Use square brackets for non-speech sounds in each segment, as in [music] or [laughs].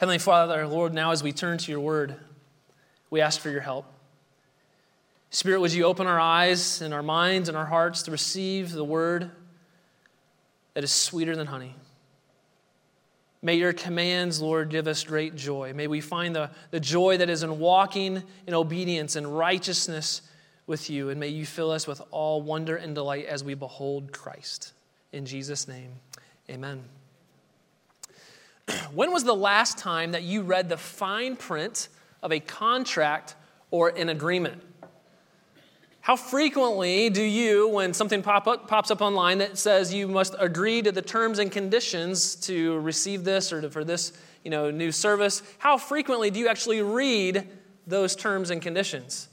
Heavenly Father, our Lord, now as we turn to your word, we ask for your help. Spirit, would you open our eyes and our minds and our hearts to receive the word that is sweeter than honey? May your commands, Lord, give us great joy. May we find the, the joy that is in walking in obedience and righteousness with you. And may you fill us with all wonder and delight as we behold Christ. In Jesus' name, amen. [clears throat] When was the last time that you read the fine print of a contract or an agreement? How frequently do you, when something pop up, pops up online that says you must agree to the terms and conditions to receive this or to, for this you know, new service, how frequently do you actually read those terms and conditions?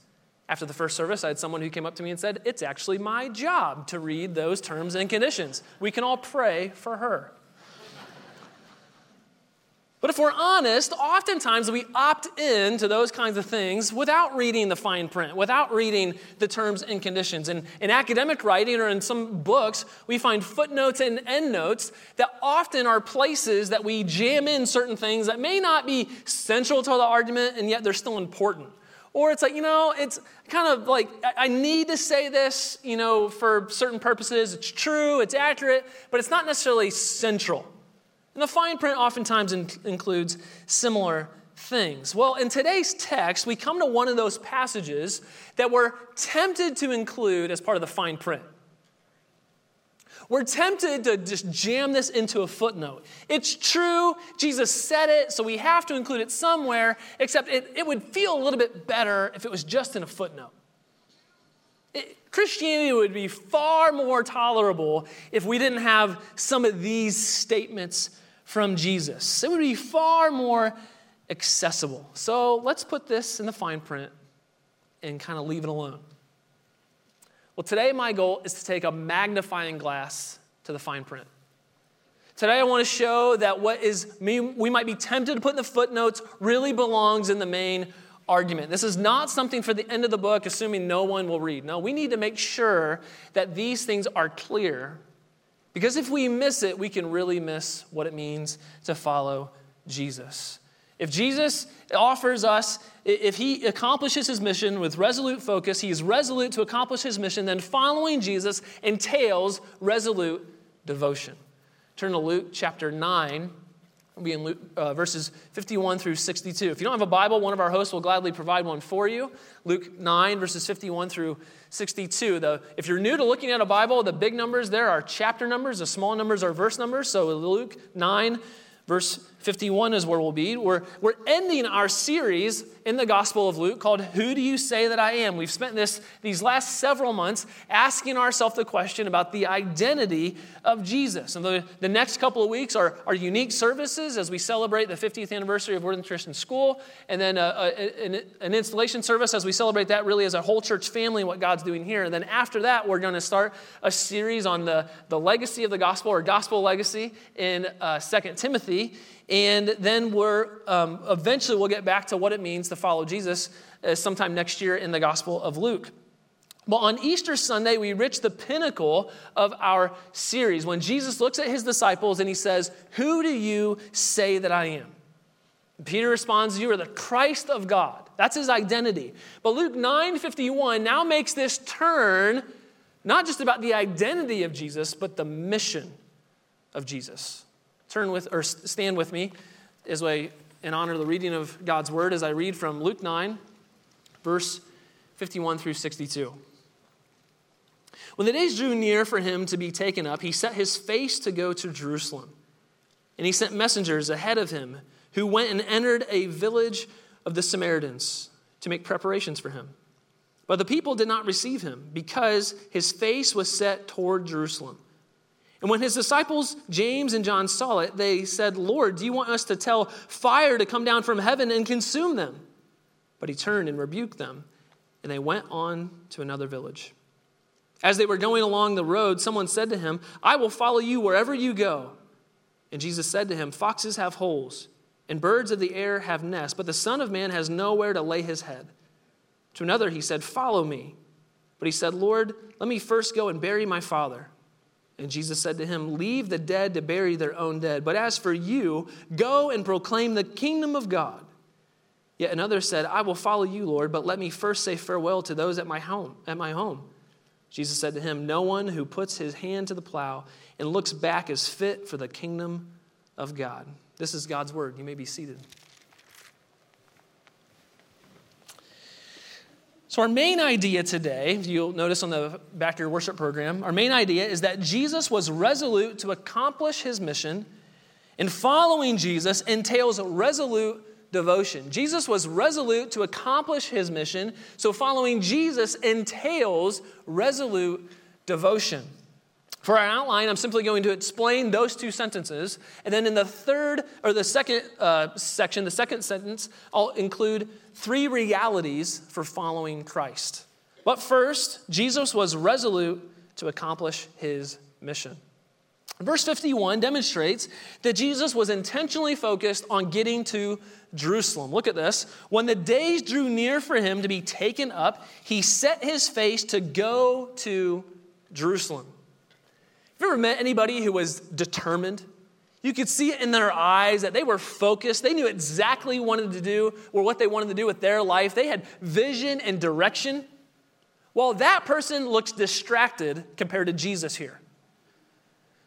After the first service, I had someone who came up to me and said, It's actually my job to read those terms and conditions. We can all pray for her. But if we're honest, oftentimes we opt in to those kinds of things without reading the fine print, without reading the terms and conditions. And in academic writing or in some books, we find footnotes and endnotes that often are places that we jam in certain things that may not be central to the argument and yet they're still important. Or it's like, you know, it's kind of like, I need to say this, you know, for certain purposes. It's true, it's accurate, but it's not necessarily central. And the fine print oftentimes in- includes similar things. Well, in today's text, we come to one of those passages that we're tempted to include as part of the fine print. We're tempted to just jam this into a footnote. It's true, Jesus said it, so we have to include it somewhere, except it, it would feel a little bit better if it was just in a footnote. It, Christianity would be far more tolerable if we didn't have some of these statements from Jesus. It would be far more accessible. So let's put this in the fine print and kind of leave it alone. Well, today my goal is to take a magnifying glass to the fine print. Today I want to show that what is we might be tempted to put in the footnotes really belongs in the main argument. This is not something for the end of the book, assuming no one will read. No, we need to make sure that these things are clear because if we miss it, we can really miss what it means to follow Jesus. If Jesus offers us, if he accomplishes his mission with resolute focus, he is resolute to accomplish his mission, then following Jesus entails resolute devotion. Turn to Luke chapter 9. We'll be in Luke, uh, verses 51 through 62. If you don't have a Bible, one of our hosts will gladly provide one for you. Luke 9, verses 51 through 62. The, if you're new to looking at a Bible, the big numbers there are chapter numbers, the small numbers are verse numbers. So Luke 9, verse 51 is where we'll be. We're, we're ending our series in the Gospel of Luke called Who Do You Say That I Am? We've spent this, these last several months asking ourselves the question about the identity of Jesus. And the, the next couple of weeks are, are unique services as we celebrate the 50th anniversary of Word Worthington Christian School, and then a, a, an, an installation service as we celebrate that really as a whole church family and what God's doing here. And then after that, we're going to start a series on the, the legacy of the gospel or gospel legacy in uh, 2 Timothy. And then we're um, eventually we'll get back to what it means to follow Jesus uh, sometime next year in the Gospel of Luke. Well, on Easter Sunday, we reach the pinnacle of our series when Jesus looks at his disciples and he says, Who do you say that I am? Peter responds, You are the Christ of God. That's his identity. But Luke 9 51 now makes this turn, not just about the identity of Jesus, but the mission of Jesus. Turn with, or stand with me as I, in honor of the reading of God's word, as I read from Luke 9, verse 51 through 62. When the days drew near for him to be taken up, he set his face to go to Jerusalem. And he sent messengers ahead of him who went and entered a village of the Samaritans to make preparations for him. But the people did not receive him because his face was set toward Jerusalem. And when his disciples, James and John, saw it, they said, Lord, do you want us to tell fire to come down from heaven and consume them? But he turned and rebuked them, and they went on to another village. As they were going along the road, someone said to him, I will follow you wherever you go. And Jesus said to him, Foxes have holes, and birds of the air have nests, but the Son of Man has nowhere to lay his head. To another he said, Follow me. But he said, Lord, let me first go and bury my father. And Jesus said to him, Leave the dead to bury their own dead. But as for you, go and proclaim the kingdom of God. Yet another said, I will follow you, Lord, but let me first say farewell to those at my home, at my home. Jesus said to him, No one who puts his hand to the plow and looks back is fit for the kingdom of God. This is God's word. You may be seated. So, our main idea today, you'll notice on the back of your worship program, our main idea is that Jesus was resolute to accomplish his mission, and following Jesus entails resolute devotion. Jesus was resolute to accomplish his mission, so following Jesus entails resolute devotion. For our outline, I'm simply going to explain those two sentences, and then in the third or the second uh, section, the second sentence, I'll include three realities for following Christ. But first, Jesus was resolute to accomplish his mission. Verse 51 demonstrates that Jesus was intentionally focused on getting to Jerusalem. Look at this. When the days drew near for him to be taken up, he set his face to go to Jerusalem. Have you ever met anybody who was determined? You could see it in their eyes that they were focused. They knew exactly what wanted to do or what they wanted to do with their life. They had vision and direction. Well, that person looks distracted compared to Jesus here.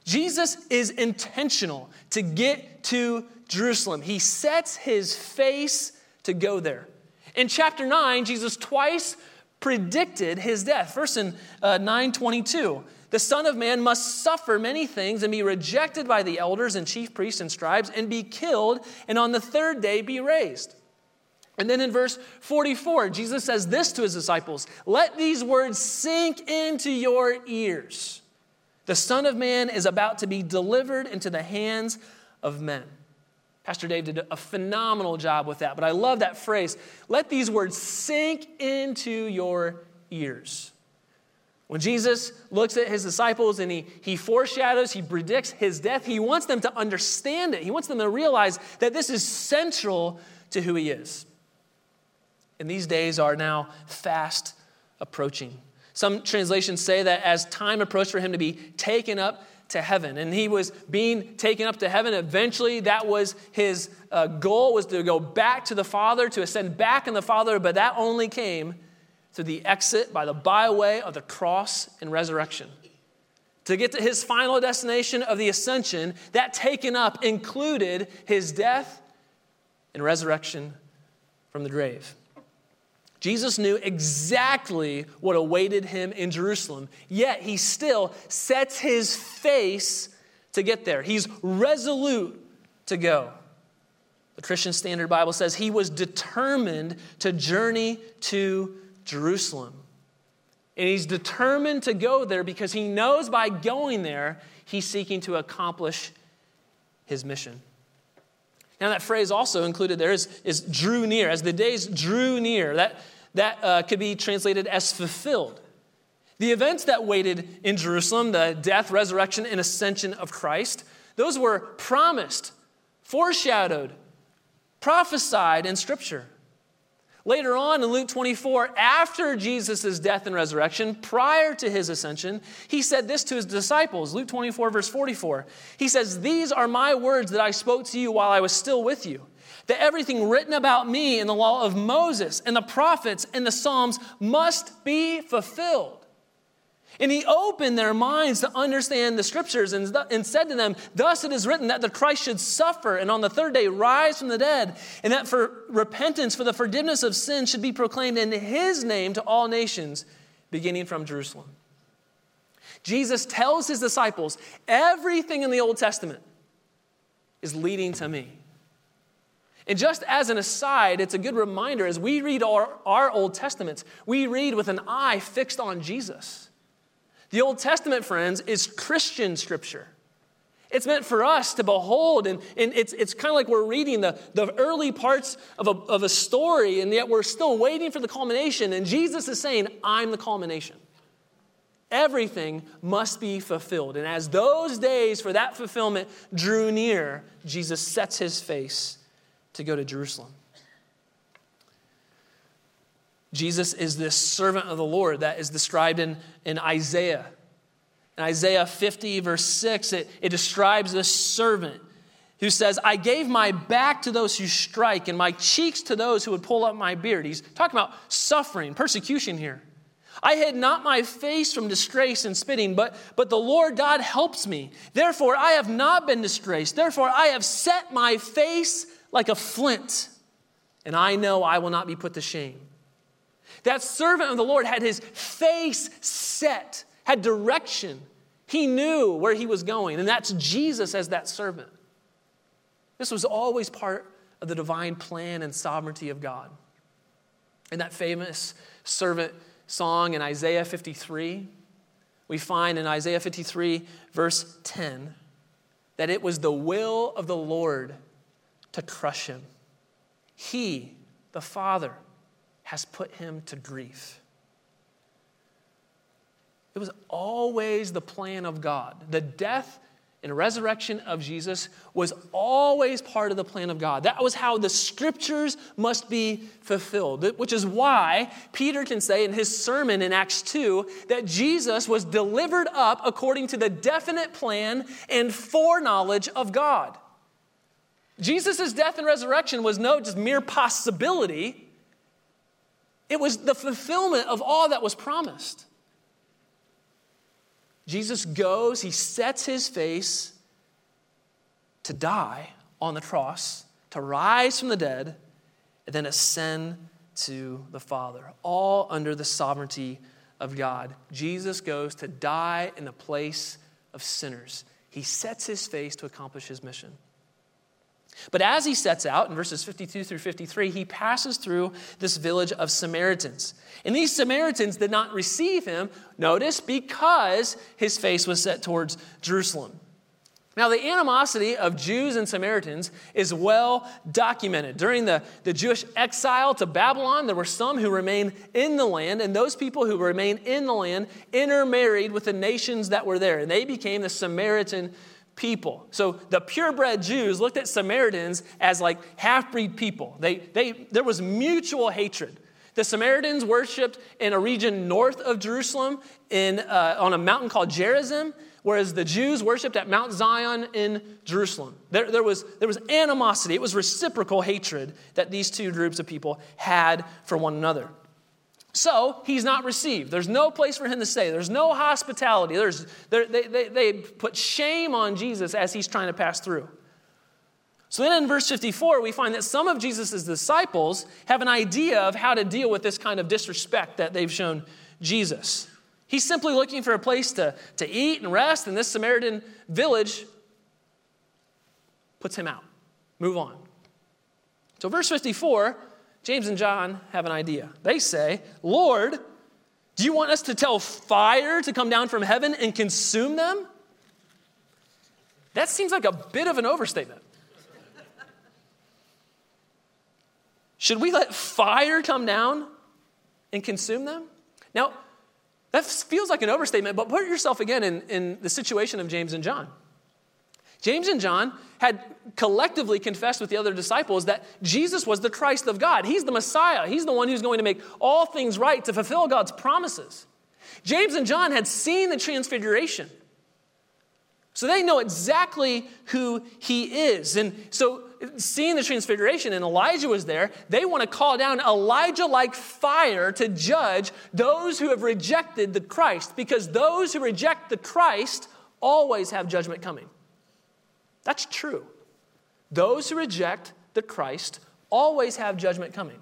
Jesus is intentional to get to Jerusalem. He sets his face to go there. In chapter 9, Jesus twice predicted his death. Verse in uh, 922, the Son of Man must suffer many things and be rejected by the elders and chief priests and scribes and be killed, and on the third day be raised. And then in verse 44, Jesus says this to his disciples Let these words sink into your ears. The Son of Man is about to be delivered into the hands of men. Pastor Dave did a phenomenal job with that, but I love that phrase. Let these words sink into your ears. When Jesus looks at his disciples and he, he foreshadows, he predicts his death, he wants them to understand it. He wants them to realize that this is central to who he is. And these days are now fast approaching. Some translations say that as time approached for him to be taken up to heaven and he was being taken up to heaven eventually that was his uh, goal was to go back to the father to ascend back in the father but that only came through the exit by the byway of the cross and resurrection. To get to his final destination of the ascension, that taken up included his death and resurrection from the grave. Jesus knew exactly what awaited him in Jerusalem, yet he still sets his face to get there. He's resolute to go. The Christian Standard Bible says he was determined to journey to Jerusalem. And he's determined to go there because he knows by going there, he's seeking to accomplish his mission. Now, that phrase also included there is, is drew near. As the days drew near, that, that uh, could be translated as fulfilled. The events that waited in Jerusalem, the death, resurrection, and ascension of Christ, those were promised, foreshadowed, prophesied in Scripture. Later on in Luke 24, after Jesus' death and resurrection, prior to his ascension, he said this to his disciples. Luke 24, verse 44. He says, These are my words that I spoke to you while I was still with you. That everything written about me in the law of Moses and the prophets and the Psalms must be fulfilled. And he opened their minds to understand the scriptures and, and said to them, Thus it is written that the Christ should suffer and on the third day rise from the dead, and that for repentance, for the forgiveness of sins, should be proclaimed in his name to all nations, beginning from Jerusalem. Jesus tells his disciples, Everything in the Old Testament is leading to me. And just as an aside, it's a good reminder as we read our, our Old Testaments, we read with an eye fixed on Jesus. The Old Testament, friends, is Christian scripture. It's meant for us to behold, and, and it's, it's kind of like we're reading the, the early parts of a, of a story, and yet we're still waiting for the culmination. And Jesus is saying, I'm the culmination. Everything must be fulfilled. And as those days for that fulfillment drew near, Jesus sets his face to go to Jerusalem. Jesus is this servant of the Lord that is described in, in Isaiah. In Isaiah 50, verse 6, it, it describes this servant who says, I gave my back to those who strike and my cheeks to those who would pull up my beard. He's talking about suffering, persecution here. I hid not my face from disgrace and spitting, but, but the Lord God helps me. Therefore, I have not been disgraced. Therefore, I have set my face like a flint, and I know I will not be put to shame. That servant of the Lord had his face set, had direction. He knew where he was going, and that's Jesus as that servant. This was always part of the divine plan and sovereignty of God. In that famous servant song in Isaiah 53, we find in Isaiah 53, verse 10, that it was the will of the Lord to crush him. He, the Father, has put him to grief. It was always the plan of God. The death and resurrection of Jesus was always part of the plan of God. That was how the scriptures must be fulfilled, which is why Peter can say in his sermon in Acts 2 that Jesus was delivered up according to the definite plan and foreknowledge of God. Jesus' death and resurrection was no just mere possibility, it was the fulfillment of all that was promised. Jesus goes, he sets his face to die on the cross, to rise from the dead, and then ascend to the Father, all under the sovereignty of God. Jesus goes to die in the place of sinners. He sets his face to accomplish his mission. But as he sets out in verses 52 through 53, he passes through this village of Samaritans. And these Samaritans did not receive him, notice, because his face was set towards Jerusalem. Now, the animosity of Jews and Samaritans is well documented. During the, the Jewish exile to Babylon, there were some who remained in the land, and those people who remained in the land intermarried with the nations that were there, and they became the Samaritan people. So the purebred Jews looked at Samaritans as like half breed people. They, they, there was mutual hatred. The Samaritans worshiped in a region north of Jerusalem in, uh, on a mountain called Gerizim, whereas the Jews worshiped at Mount Zion in Jerusalem. There, there, was, there was animosity, it was reciprocal hatred that these two groups of people had for one another. So he's not received. There's no place for him to stay. There's no hospitality. There's, they, they, they put shame on Jesus as he's trying to pass through. So then in verse 54, we find that some of Jesus' disciples have an idea of how to deal with this kind of disrespect that they've shown Jesus. He's simply looking for a place to, to eat and rest, and this Samaritan village puts him out. Move on. So, verse 54 James and John have an idea. They say, Lord, do you want us to tell fire to come down from heaven and consume them? That seems like a bit of an overstatement. Should we let fire come down and consume them? Now, that feels like an overstatement, but put yourself again in, in the situation of James and John. James and John had collectively confessed with the other disciples that Jesus was the Christ of God. He's the Messiah. He's the one who's going to make all things right to fulfill God's promises. James and John had seen the transfiguration. So they know exactly who he is. And so, seeing the transfiguration and Elijah was there, they want to call down Elijah like fire to judge those who have rejected the Christ, because those who reject the Christ always have judgment coming. That's true. Those who reject the Christ always have judgment coming.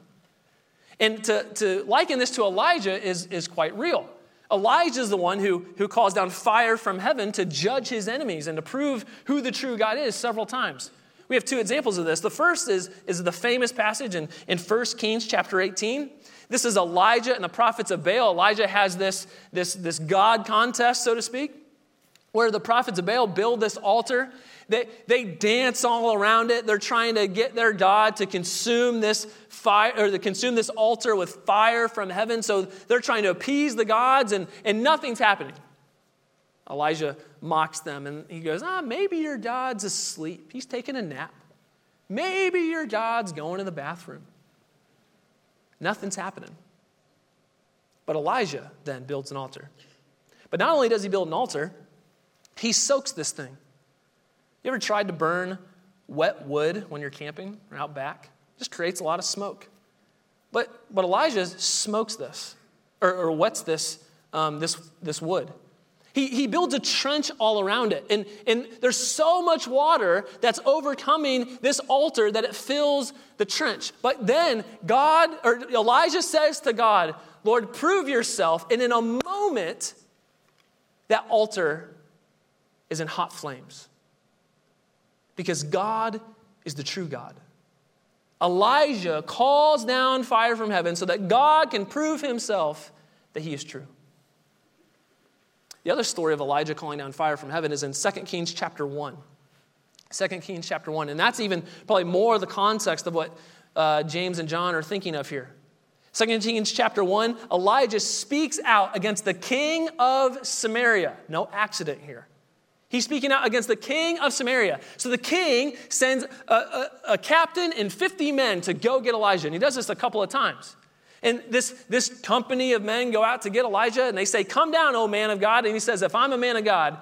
And to, to liken this to Elijah is, is quite real. Elijah is the one who, who calls down fire from heaven to judge his enemies and to prove who the true God is several times. We have two examples of this. The first is, is the famous passage in, in 1 Kings chapter 18. This is Elijah and the prophets of Baal. Elijah has this, this, this God contest, so to speak, where the prophets of Baal build this altar they, they dance all around it. They're trying to get their God to consume this fire or to consume this altar with fire from heaven. So they're trying to appease the gods, and, and nothing's happening. Elijah mocks them and he goes, Ah, maybe your God's asleep. He's taking a nap. Maybe your God's going to the bathroom. Nothing's happening. But Elijah then builds an altar. But not only does he build an altar, he soaks this thing. You ever tried to burn wet wood when you're camping or out back? It just creates a lot of smoke. But, but Elijah smokes this, or, or wets this, um, this, this wood. He, he builds a trench all around it. And, and there's so much water that's overcoming this altar that it fills the trench. But then God, or Elijah says to God, Lord, prove yourself. And in a moment, that altar is in hot flames. Because God is the true God. Elijah calls down fire from heaven so that God can prove himself that he is true. The other story of Elijah calling down fire from heaven is in 2 Kings chapter 1. 2 Kings chapter 1. And that's even probably more the context of what uh, James and John are thinking of here. 2 Kings chapter 1, Elijah speaks out against the king of Samaria. No accident here. He's speaking out against the king of Samaria. So the king sends a, a, a, captain and 50 men to go get Elijah. And he does this a couple of times. And this, this company of men go out to get Elijah and they say, Come down, O man of God. And he says, If I'm a man of God,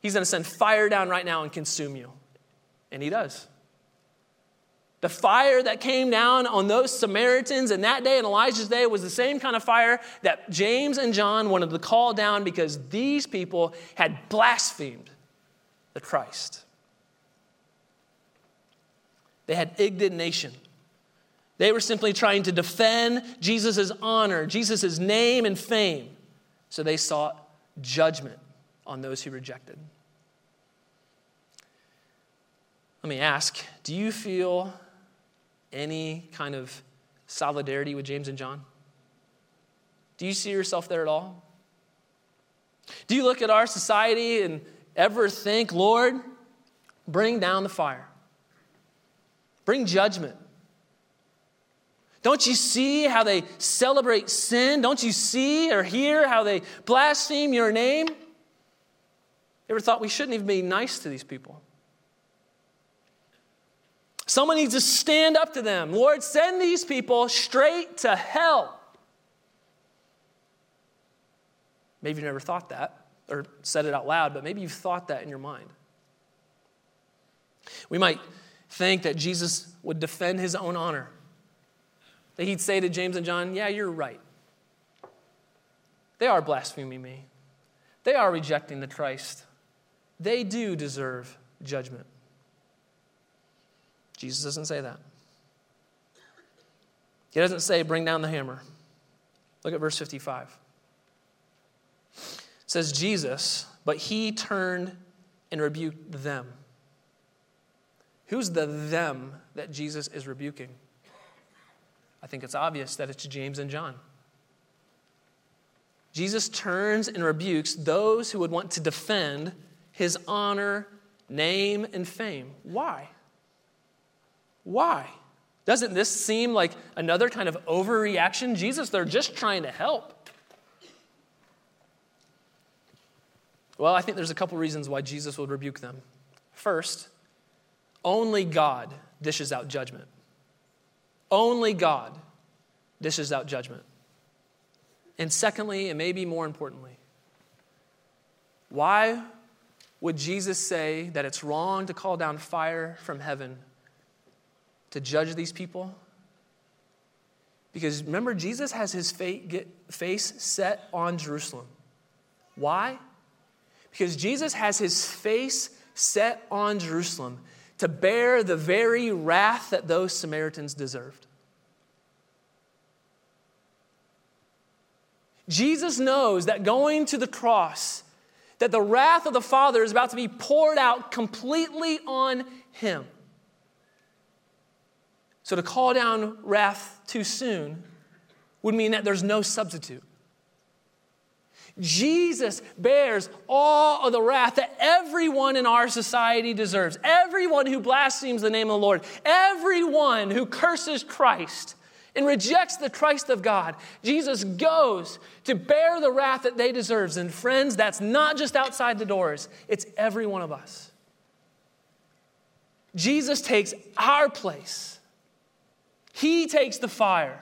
he's going to send fire down right now and consume you. And he does. The fire that came down on those Samaritans in that day, in Elijah's day, was the same kind of fire that James and John wanted to call down because these people had blasphemed the Christ. They had indignation. They were simply trying to defend Jesus' honor, Jesus' name and fame. So they sought judgment on those who rejected. Let me ask do you feel any kind of solidarity with James and John? Do you see yourself there at all? Do you look at our society and ever think, Lord, bring down the fire, bring judgment? Don't you see how they celebrate sin? Don't you see or hear how they blaspheme your name? Ever thought we shouldn't even be nice to these people? Someone needs to stand up to them. Lord, send these people straight to hell. Maybe you've never thought that or said it out loud, but maybe you've thought that in your mind. We might think that Jesus would defend his own honor. That he'd say to James and John, Yeah, you're right. They are blaspheming me, they are rejecting the Christ. They do deserve judgment. Jesus doesn't say that. He doesn't say, bring down the hammer. Look at verse 55. It says, Jesus, but he turned and rebuked them. Who's the them that Jesus is rebuking? I think it's obvious that it's James and John. Jesus turns and rebukes those who would want to defend his honor, name, and fame. Why? Why? Doesn't this seem like another kind of overreaction? Jesus, they're just trying to help. Well, I think there's a couple reasons why Jesus would rebuke them. First, only God dishes out judgment. Only God dishes out judgment. And secondly, and maybe more importantly, why would Jesus say that it's wrong to call down fire from heaven to judge these people? Because remember, Jesus has his face set on Jerusalem. Why? Because Jesus has his face set on Jerusalem to bear the very wrath that those Samaritans deserved. Jesus knows that going to the cross, that the wrath of the Father is about to be poured out completely on him. So to call down wrath too soon would mean that there's no substitute. Jesus bears all of the wrath that everyone in our society deserves. Everyone who blasphemes the name of the Lord, everyone who curses Christ and rejects the Christ of God, Jesus goes to bear the wrath that they deserve. And friends, that's not just outside the doors, it's every one of us. Jesus takes our place he takes the fire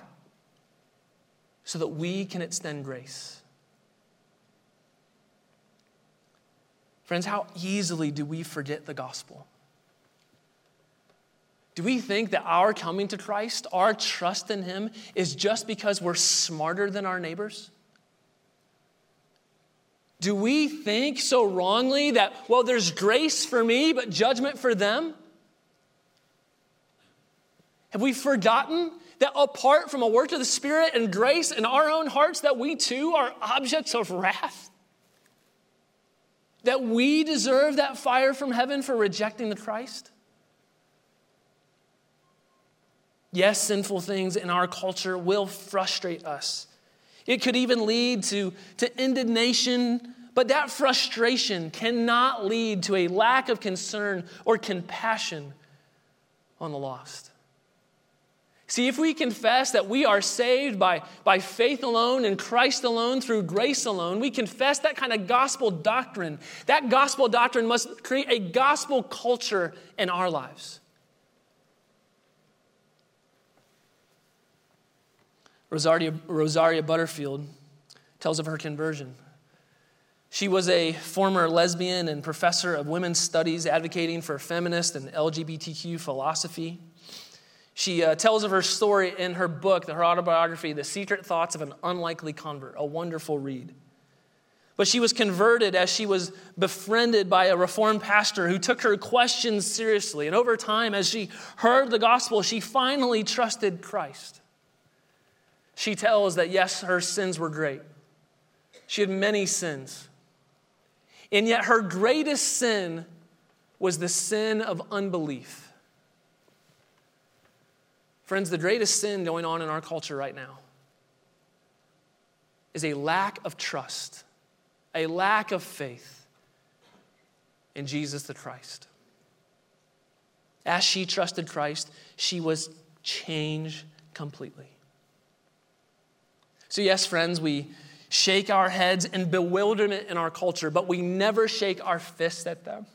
so that we can extend grace. Friends, how easily do we forget the gospel? Do we think that our coming to Christ, our trust in Him, is just because we're smarter than our neighbors? Do we think so wrongly that, well, there's grace for me, but judgment for them? Have we forgotten that apart from a work of the Spirit and grace in our own hearts, that we too are objects of wrath? That we deserve that fire from heaven for rejecting the Christ? Yes, sinful things in our culture will frustrate us. It could even lead to, to indignation, but that frustration cannot lead to a lack of concern or compassion on the lost. See, if we confess that we are saved by, by faith alone and Christ alone through grace alone, we confess that kind of gospel doctrine. That gospel doctrine must create a gospel culture in our lives. Rosaria, Rosaria Butterfield tells of her conversion. She was a former lesbian and professor of women's studies, advocating for feminist and LGBTQ philosophy. She uh, tells of her story in her book, her autobiography, The Secret Thoughts of an Unlikely Convert, a wonderful read. But she was converted as she was befriended by a reformed pastor who took her questions seriously. And over time, as she heard the gospel, she finally trusted Christ. She tells that yes, her sins were great. She had many sins. And yet, her greatest sin was the sin of unbelief. Friends, the greatest sin going on in our culture right now is a lack of trust, a lack of faith in Jesus the Christ. As she trusted Christ, she was changed completely. So, yes, friends, we shake our heads in bewilderment in our culture, but we never shake our fists at them.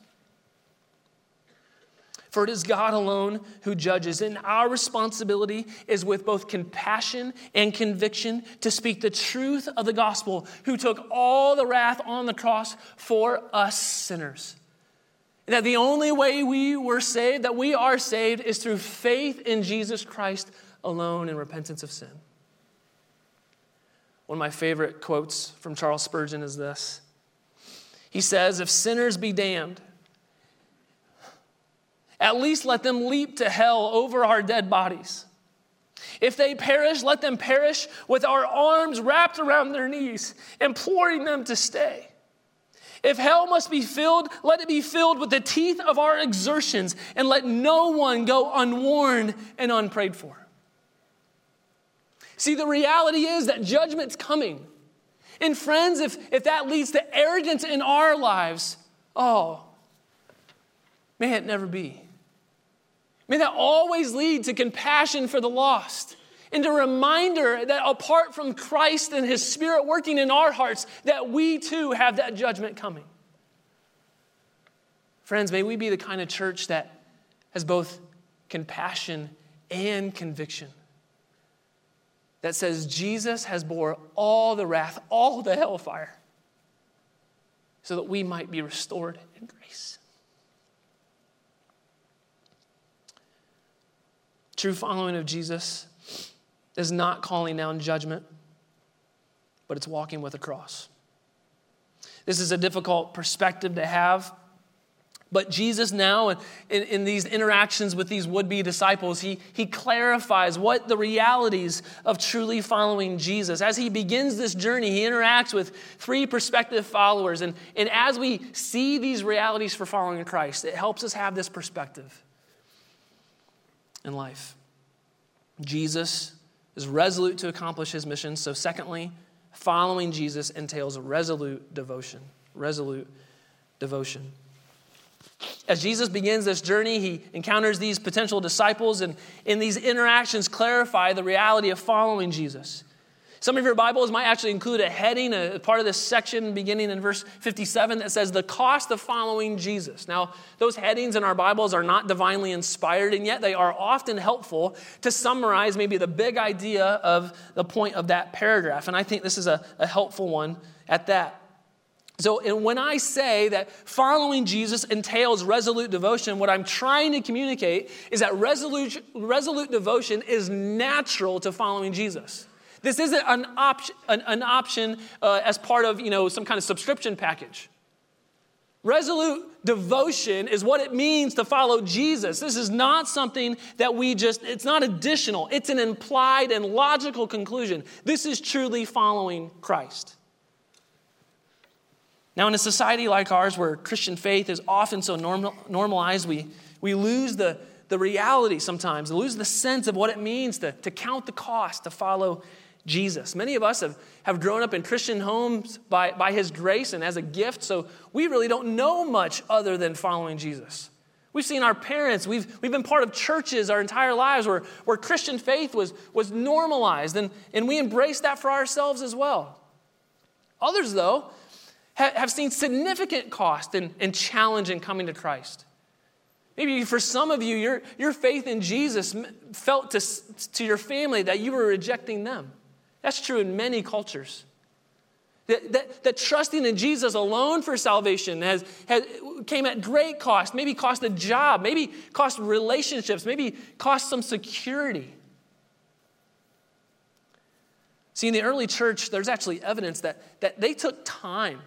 For it is God alone who judges, and our responsibility is with both compassion and conviction to speak the truth of the gospel, who took all the wrath on the cross for us sinners. And that the only way we were saved, that we are saved, is through faith in Jesus Christ alone and repentance of sin. One of my favorite quotes from Charles Spurgeon is this He says, If sinners be damned, at least let them leap to hell over our dead bodies. If they perish, let them perish with our arms wrapped around their knees, imploring them to stay. If hell must be filled, let it be filled with the teeth of our exertions, and let no one go unwarned and unprayed for. See, the reality is that judgment's coming. And friends, if, if that leads to arrogance in our lives, oh, may it never be. May that always lead to compassion for the lost and a reminder that apart from Christ and His Spirit working in our hearts, that we too have that judgment coming. Friends, may we be the kind of church that has both compassion and conviction that says Jesus has bore all the wrath, all the hellfire, so that we might be restored in grace. True following of Jesus is not calling down judgment, but it's walking with a cross. This is a difficult perspective to have but Jesus, now, in, in, these interactions with these would be disciples, he, he clarifies what the realities of truly following Jesus. As he begins this journey, he interacts with three prospective followers. And, and as we see these realities for following Christ, it helps us have this perspective in life. Jesus is resolute to accomplish his mission. So, secondly, following Jesus entails resolute devotion. Resolute devotion. As Jesus begins this journey, he encounters these potential disciples, and in these interactions, clarify the reality of following Jesus. Some of your Bibles might actually include a heading, a part of this section beginning in verse 57 that says, The cost of following Jesus. Now, those headings in our Bibles are not divinely inspired, and yet they are often helpful to summarize maybe the big idea of the point of that paragraph. And I think this is a, a helpful one at that. So, and when I say that following Jesus entails resolute devotion, what I'm trying to communicate is that resolute, resolute devotion is natural to following Jesus. This isn't an option, an, an option uh, as part of you know, some kind of subscription package. Resolute devotion is what it means to follow Jesus. This is not something that we just, it's not additional, it's an implied and logical conclusion. This is truly following Christ. Now, in a society like ours where Christian faith is often so normal, normalized, we, we lose the, the reality sometimes, we lose the sense of what it means to, to count the cost to follow Jesus. Many of us have, have grown up in Christian homes by, by His grace and as a gift, so we really don't know much other than following Jesus. We've seen our parents, we've, we've been part of churches our entire lives where, where Christian faith was, was normalized, and, and we embrace that for ourselves as well. Others, though, have seen significant cost and, and challenge in coming to Christ. Maybe for some of you, your, your faith in Jesus felt to, to your family that you were rejecting them. That's true in many cultures. That, that, that, trusting in Jesus alone for salvation has, has, came at great cost. Maybe cost a job, maybe cost relationships, maybe cost some security. See, in the early church, there's actually evidence that, that they took time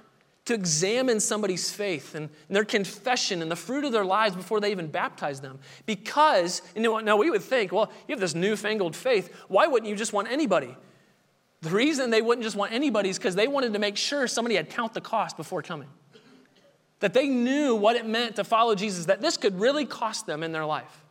to examine somebody's faith and, and, their confession and the fruit of their lives before they even baptized them. Because, you know, now we would think, well, you have this newfangled faith. Why wouldn't you just want anybody? The reason they wouldn't just want anybody is because they wanted to make sure somebody had count the cost before coming. That they knew what it meant to follow Jesus, that this could really cost them in their life.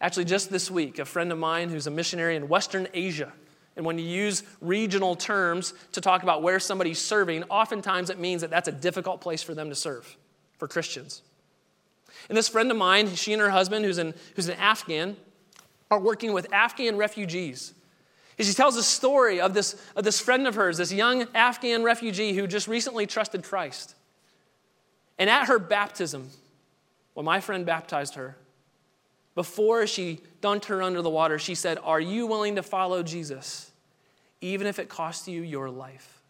Actually, just this week, a friend of mine who's a missionary in Western Asia, and when you use regional terms to talk about where somebody's serving, oftentimes it means that that's a difficult place for them to serve, for Christians. And this friend of mine, she and her husband, who's an, who's an Afghan, are working with Afghan refugees. She tells a story of this, of this friend of hers, this young Afghan refugee who just recently trusted Christ. And at her baptism, when my friend baptized her, before she dunked her under the water, she said, Are you willing to follow Jesus, even if it costs you your life?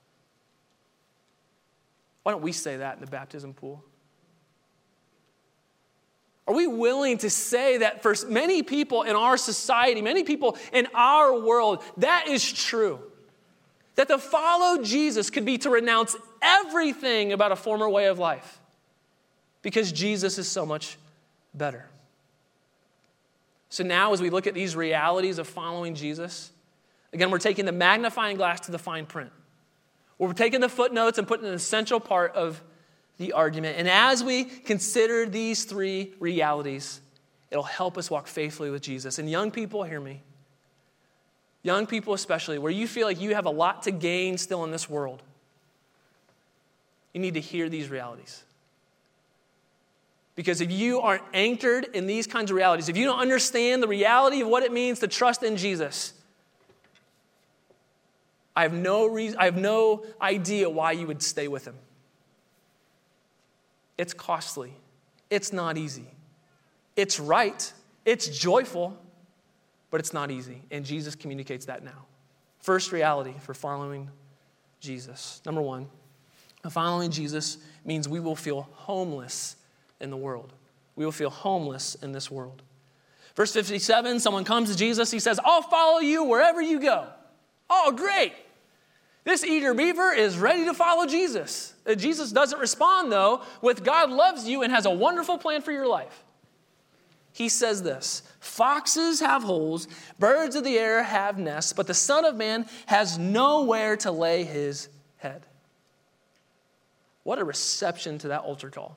Why don't we say that in the baptism pool? Are we willing to say that for many people in our society, many people in our world, that is true? That to follow Jesus could be to renounce everything about a former way of life because Jesus is so much better. So now, as we look at these realities of following Jesus, again, we're taking the magnifying glass to the fine print. We're taking the footnotes and putting an essential part of the argument. And as we consider these three realities, it'll help us walk faithfully with Jesus. And young people, hear me. Young people, especially, where you feel like you have a lot to gain still in this world, you need to hear these realities. Because if you aren't anchored in these kinds of realities, if you don't understand the reality of what it means to trust in Jesus, I have no reason, I have no idea why you would stay with him. It's costly. It's not easy. It's right. It's joyful, but it's not easy. And Jesus communicates that now. First reality for following Jesus. Number one, following Jesus means we will feel homeless in the world. We will feel homeless in this world. Verse 57 someone comes to Jesus. He says, I'll follow you wherever you go. Oh, great. This eager beaver is ready to follow Jesus. Uh, Jesus doesn't respond, though, with God loves you and has a wonderful plan for your life. He says this Foxes have holes, birds of the air have nests, but the Son of Man has nowhere to lay his head. What a reception to that altar call.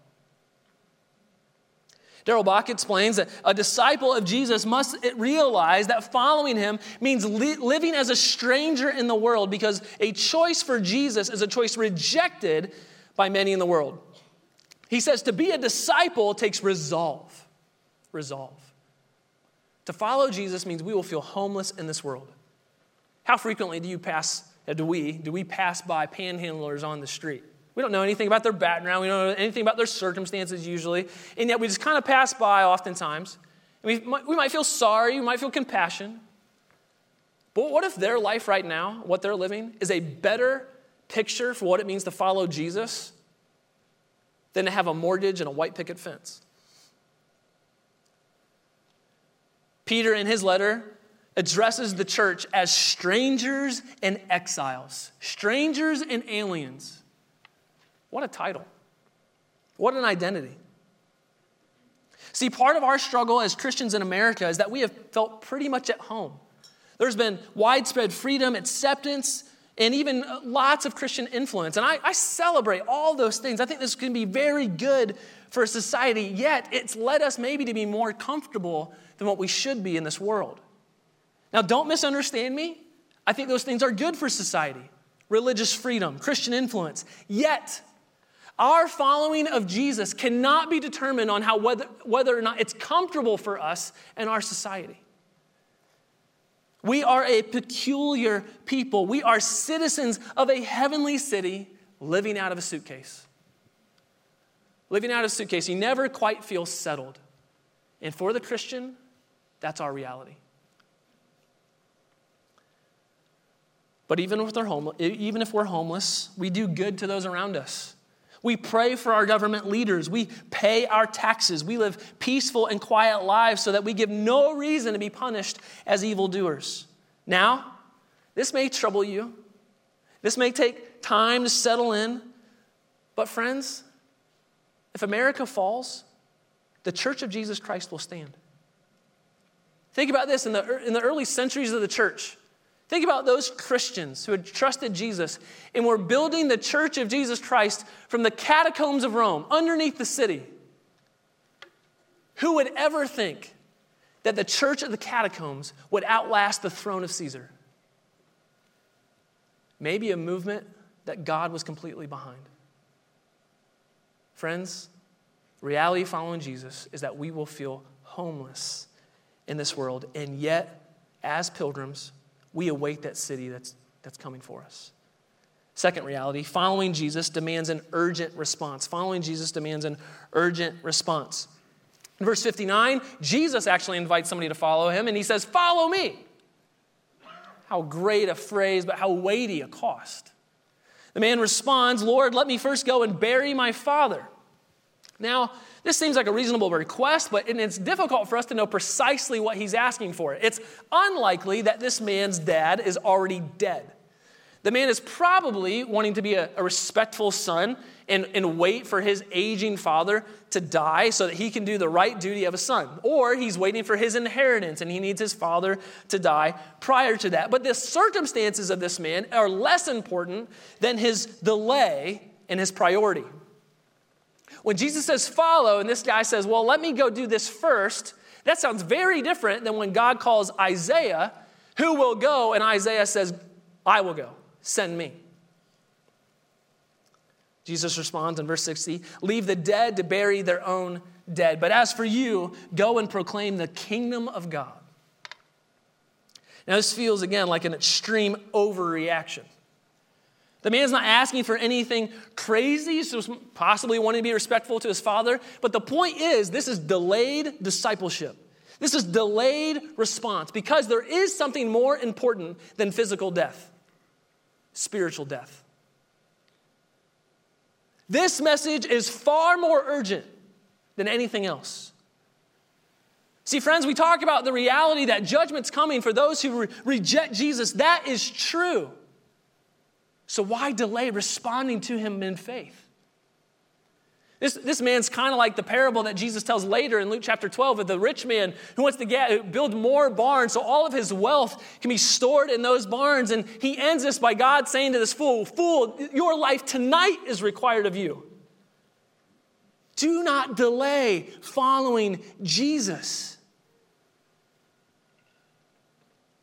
Darrell Bock explains that a disciple of Jesus must realize that following him means li- living as a stranger in the world because a choice for Jesus is a choice rejected by many in the world. He says to be a disciple takes resolve. Resolve. To follow Jesus means we will feel homeless in this world. How frequently do you pass, do we, do we pass by panhandlers on the street? We don't know anything about their background. We don't know anything about their circumstances usually. And yet we just kind of pass by oftentimes. We might, we might feel sorry, we might feel compassion. But what if their life right now, what they're living, is a better picture for what it means to follow Jesus than to have a mortgage and a white picket fence. Peter, in his letter, addresses the church as strangers and exiles, strangers and aliens. What a title! What an identity. See, part of our struggle as Christians in America is that we have felt pretty much at home. There's been widespread freedom, acceptance, and even lots of Christian influence. And I, I celebrate all those things. I think this can be very good for society, yet it's led us maybe to be more comfortable than what we should be in this world. Now, don't misunderstand me. I think those things are good for society religious freedom, Christian influence. Yet, our following of Jesus cannot be determined on how whether, whether or not it's comfortable for us and our society. We are a peculiar people. We are citizens of a heavenly city living out of a suitcase. Living out of a suitcase, you never quite feel settled. And for the Christian, that's our reality. But even if, they're home, even if we're homeless, we do good to those around us. We pray for our government leaders. We pay our taxes. We live peaceful and quiet lives so that we give no reason to be punished as evildoers. Now, this may trouble you. This may take time to settle in. But, friends, if America falls, the church of Jesus Christ will stand. Think about this in the, in the early centuries of the church. Think about those Christians who had trusted Jesus and were building the church of Jesus Christ from the catacombs of Rome, underneath the city. Who would ever think that the church of the catacombs would outlast the throne of Caesar? Maybe a movement that God was completely behind. Friends, reality following Jesus is that we will feel homeless in this world, and yet, as pilgrims, we await that city that's, that's coming for us. Second reality, following Jesus demands an urgent response. Following Jesus demands an urgent response. In verse 59, Jesus actually invites somebody to follow him, and he says, Follow me. How great a phrase, but how weighty a cost. The man responds, Lord, let me first go and bury my father. Now, this seems like a reasonable request, but it's difficult for us to know precisely what he's asking for. It's unlikely that this man's dad is already dead. The man is probably wanting to be a, a respectful son and, and wait for his aging father to die so that he can do the right duty of a son. Or he's waiting for his inheritance and he needs his father to die prior to that. But the circumstances of this man are less important than his delay and his priority. When Jesus says follow, and this guy says, well, let me go do this first, that sounds very different than when God calls Isaiah, who will go, and Isaiah says, I will go, send me. Jesus responds in verse 60 Leave the dead to bury their own dead. But as for you, go and proclaim the kingdom of God. Now, this feels again like an extreme overreaction. The man's not asking for anything crazy, possibly wanting to be respectful to his father. But the point is, this is delayed discipleship. This is delayed response because there is something more important than physical death spiritual death. This message is far more urgent than anything else. See, friends, we talk about the reality that judgment's coming for those who re- reject Jesus. That is true. So why delay responding to him in faith? This, this man's kind of like the parable that Jesus tells later in Luke chapter 12 of the rich man who wants to get, build more barns so all of his wealth can be stored in those barns. And he ends this by God saying to this fool, Fool, your life tonight is required of you. Do not delay following Jesus.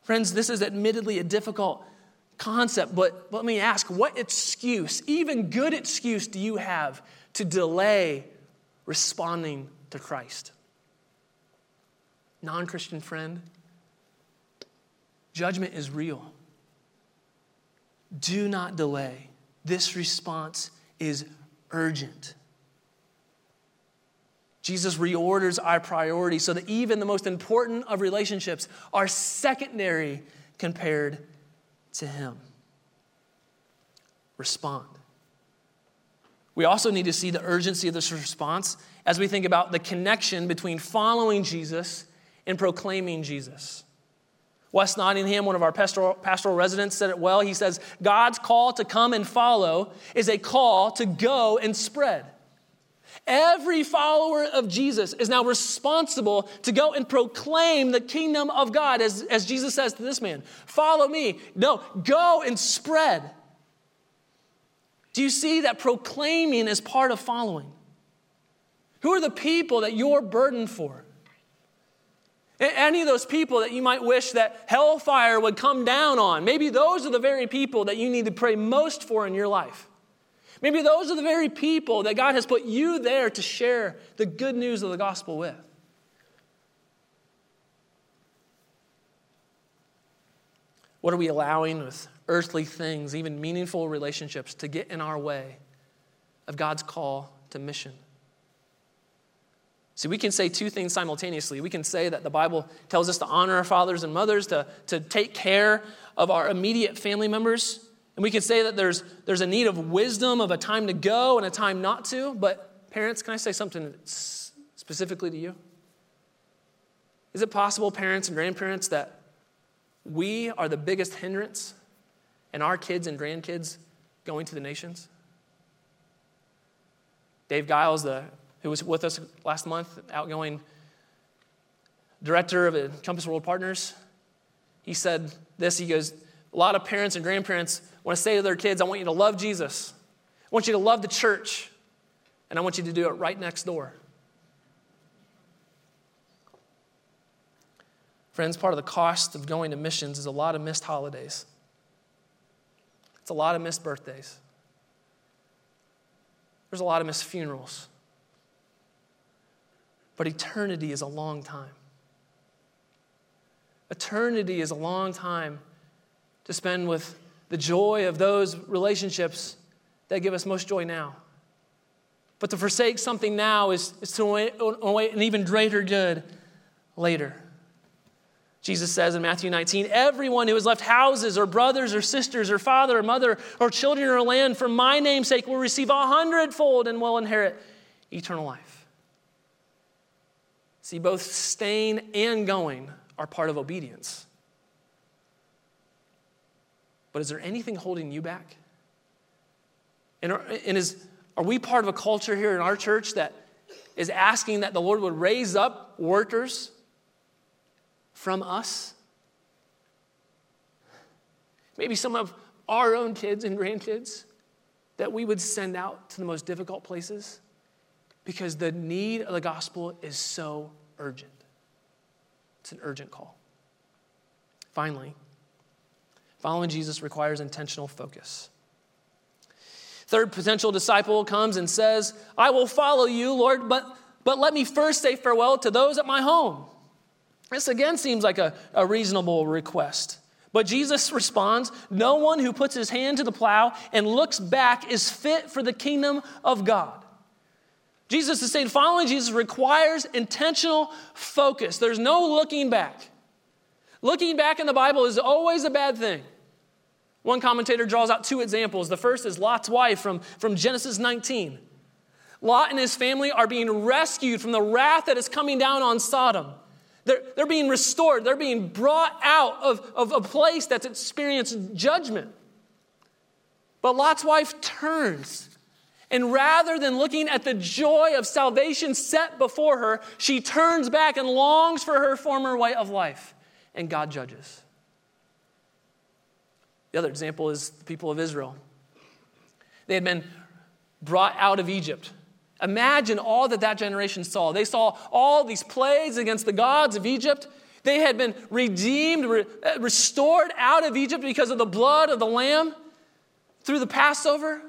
Friends, this is admittedly a difficult concept, but let me ask what excuse, even good excuse, do you have to delay responding to Christ? Non Christian friend, judgment is real. Do not delay. This response is urgent. Jesus reorders our priorities so that even the most important of relationships are secondary compared to Him. respond. We also need to see the urgency of this response as we think about the connection between following Jesus and proclaiming Jesus. Wes Nottingham, one of our pastoral, pastoral residents, said it well. He says, God's call to come and follow is a call to go and spread. Every follower of Jesus is now responsible to go and proclaim the kingdom of God, as, as Jesus says to this man Follow me. No, go and spread. Do you see that proclaiming is part of following? Who are the people that you're burdened for? Any of those people that you might wish that hellfire would come down on, maybe those are the very people that you need to pray most for in your life. Maybe those are the very people that God has put you there to share the good news of the gospel with. What are we allowing with earthly things, even meaningful relationships, to get in our way of God's call to mission? See, we can say two things simultaneously. We can say that the Bible tells us to honor our fathers and mothers, to, to take care of our immediate family members. And we can say that there's, there's a need of wisdom, of a time to go and a time not to. But, parents, can I say something specifically to you? Is it possible, parents and grandparents, that we are the biggest hindrance in our kids and grandkids going to the nations? Dave Giles, the who was with us last month, outgoing director of Compass World Partners, he said this. He goes, A lot of parents and grandparents want to say to their kids, I want you to love Jesus. I want you to love the church. And I want you to do it right next door. Friends, part of the cost of going to missions is a lot of missed holidays. It's a lot of missed birthdays. There's a lot of missed funerals. But eternity is a long time. Eternity is a long time to spend with the joy of those relationships that give us most joy now. But to forsake something now is, is to await an even greater good later. Jesus says in Matthew 19, everyone who has left houses or brothers or sisters or father or mother or children or land for my name's sake will receive a hundredfold and will inherit eternal life. See, both staying and going are part of obedience. But is there anything holding you back? And, are, and is, are we part of a culture here in our church that is asking that the Lord would raise up workers from us? Maybe some of our own kids and grandkids that we would send out to the most difficult places because the need of the gospel is so urgent. It's an urgent call. Finally, following Jesus requires intentional focus. Third potential disciple comes and says, I will follow you, Lord, but, but let me first say farewell to those at my home. This again seems like a, a reasonable request. But Jesus [laughs] responds No one who puts his hand to the plow and looks back is fit for the kingdom of God. Jesus is saying following Jesus requires intentional focus. There's no looking back. Looking back in the Bible is always a bad thing. One commentator draws out two examples. The first is Lot's wife from, from Genesis 19. Lot and his family are being rescued from the wrath that is coming down on Sodom. They're, they're being restored, they're being brought out of, of a place that's experienced judgment. But Lot's wife turns and rather than looking at the joy of salvation set before her, she turns back and longs for her former way of life. And God judges. The other example is the people of Israel. They had been brought out of Egypt. Imagine all that that generation saw. They saw all these plagues against the gods of Egypt. They had been redeemed, re- uh, restored out of Egypt because of the blood of the Lamb through the Passover.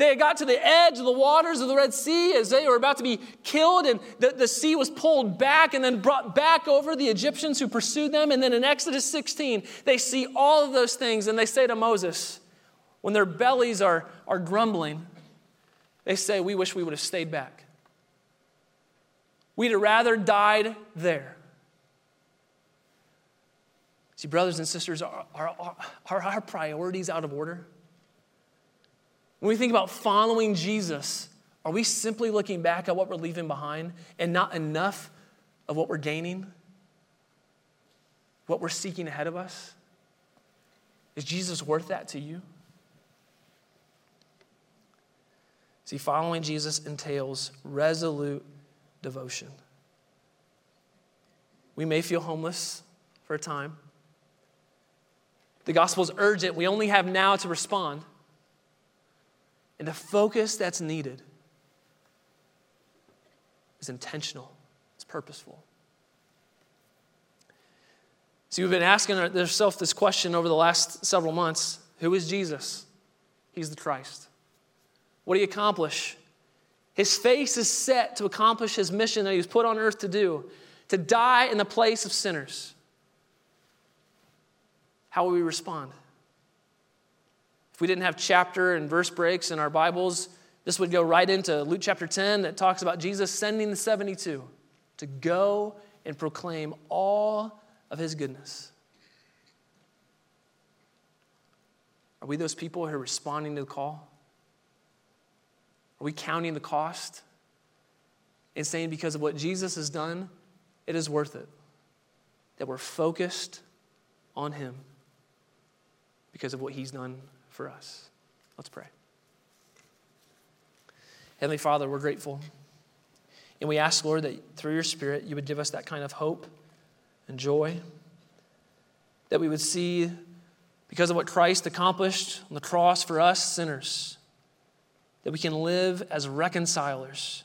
They had got to the edge of the waters of the Red Sea as they were about to be killed, and the, the sea was pulled back and then brought back over the Egyptians who pursued them. And then in Exodus 16, they see all of those things and they say to Moses, when their bellies are, are grumbling, they say, We wish we would have stayed back. We'd have rather died there. See, brothers and sisters, are, are, are our priorities out of order? When we think about following Jesus, are we simply looking back at what we're leaving behind and not enough of what we're gaining? What we're seeking ahead of us? Is Jesus worth that to you? See, following Jesus entails resolute devotion. We may feel homeless for a time. The gospel is urgent. We only have now to respond. And the focus that's needed is intentional, it's purposeful. So we've been asking ourselves this question over the last several months Who is Jesus? He's the Christ. What do you accomplish? His face is set to accomplish his mission that he was put on earth to do, to die in the place of sinners. How will we respond? If we didn't have chapter and verse breaks in our Bibles, this would go right into Luke chapter 10 that talks about Jesus sending the 72 to go and proclaim all of his goodness. Are we those people who are responding to the call? Are we counting the cost and saying because of what Jesus has done, it is worth it? That we're focused on him because of what he's done for us. Let's pray. Heavenly Father, we're grateful. And we ask, Lord, that through your Spirit, you would give us that kind of hope and joy. That we would see, because of what Christ accomplished on the cross for us sinners, that we can live as reconcilers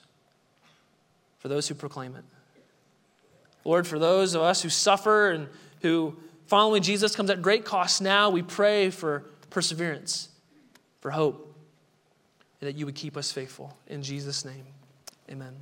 for those who proclaim it. Lord, for those of us who suffer and who following Jesus comes at great cost now, we pray for perseverance, for hope, and that you would keep us faithful. In Jesus' name, amen.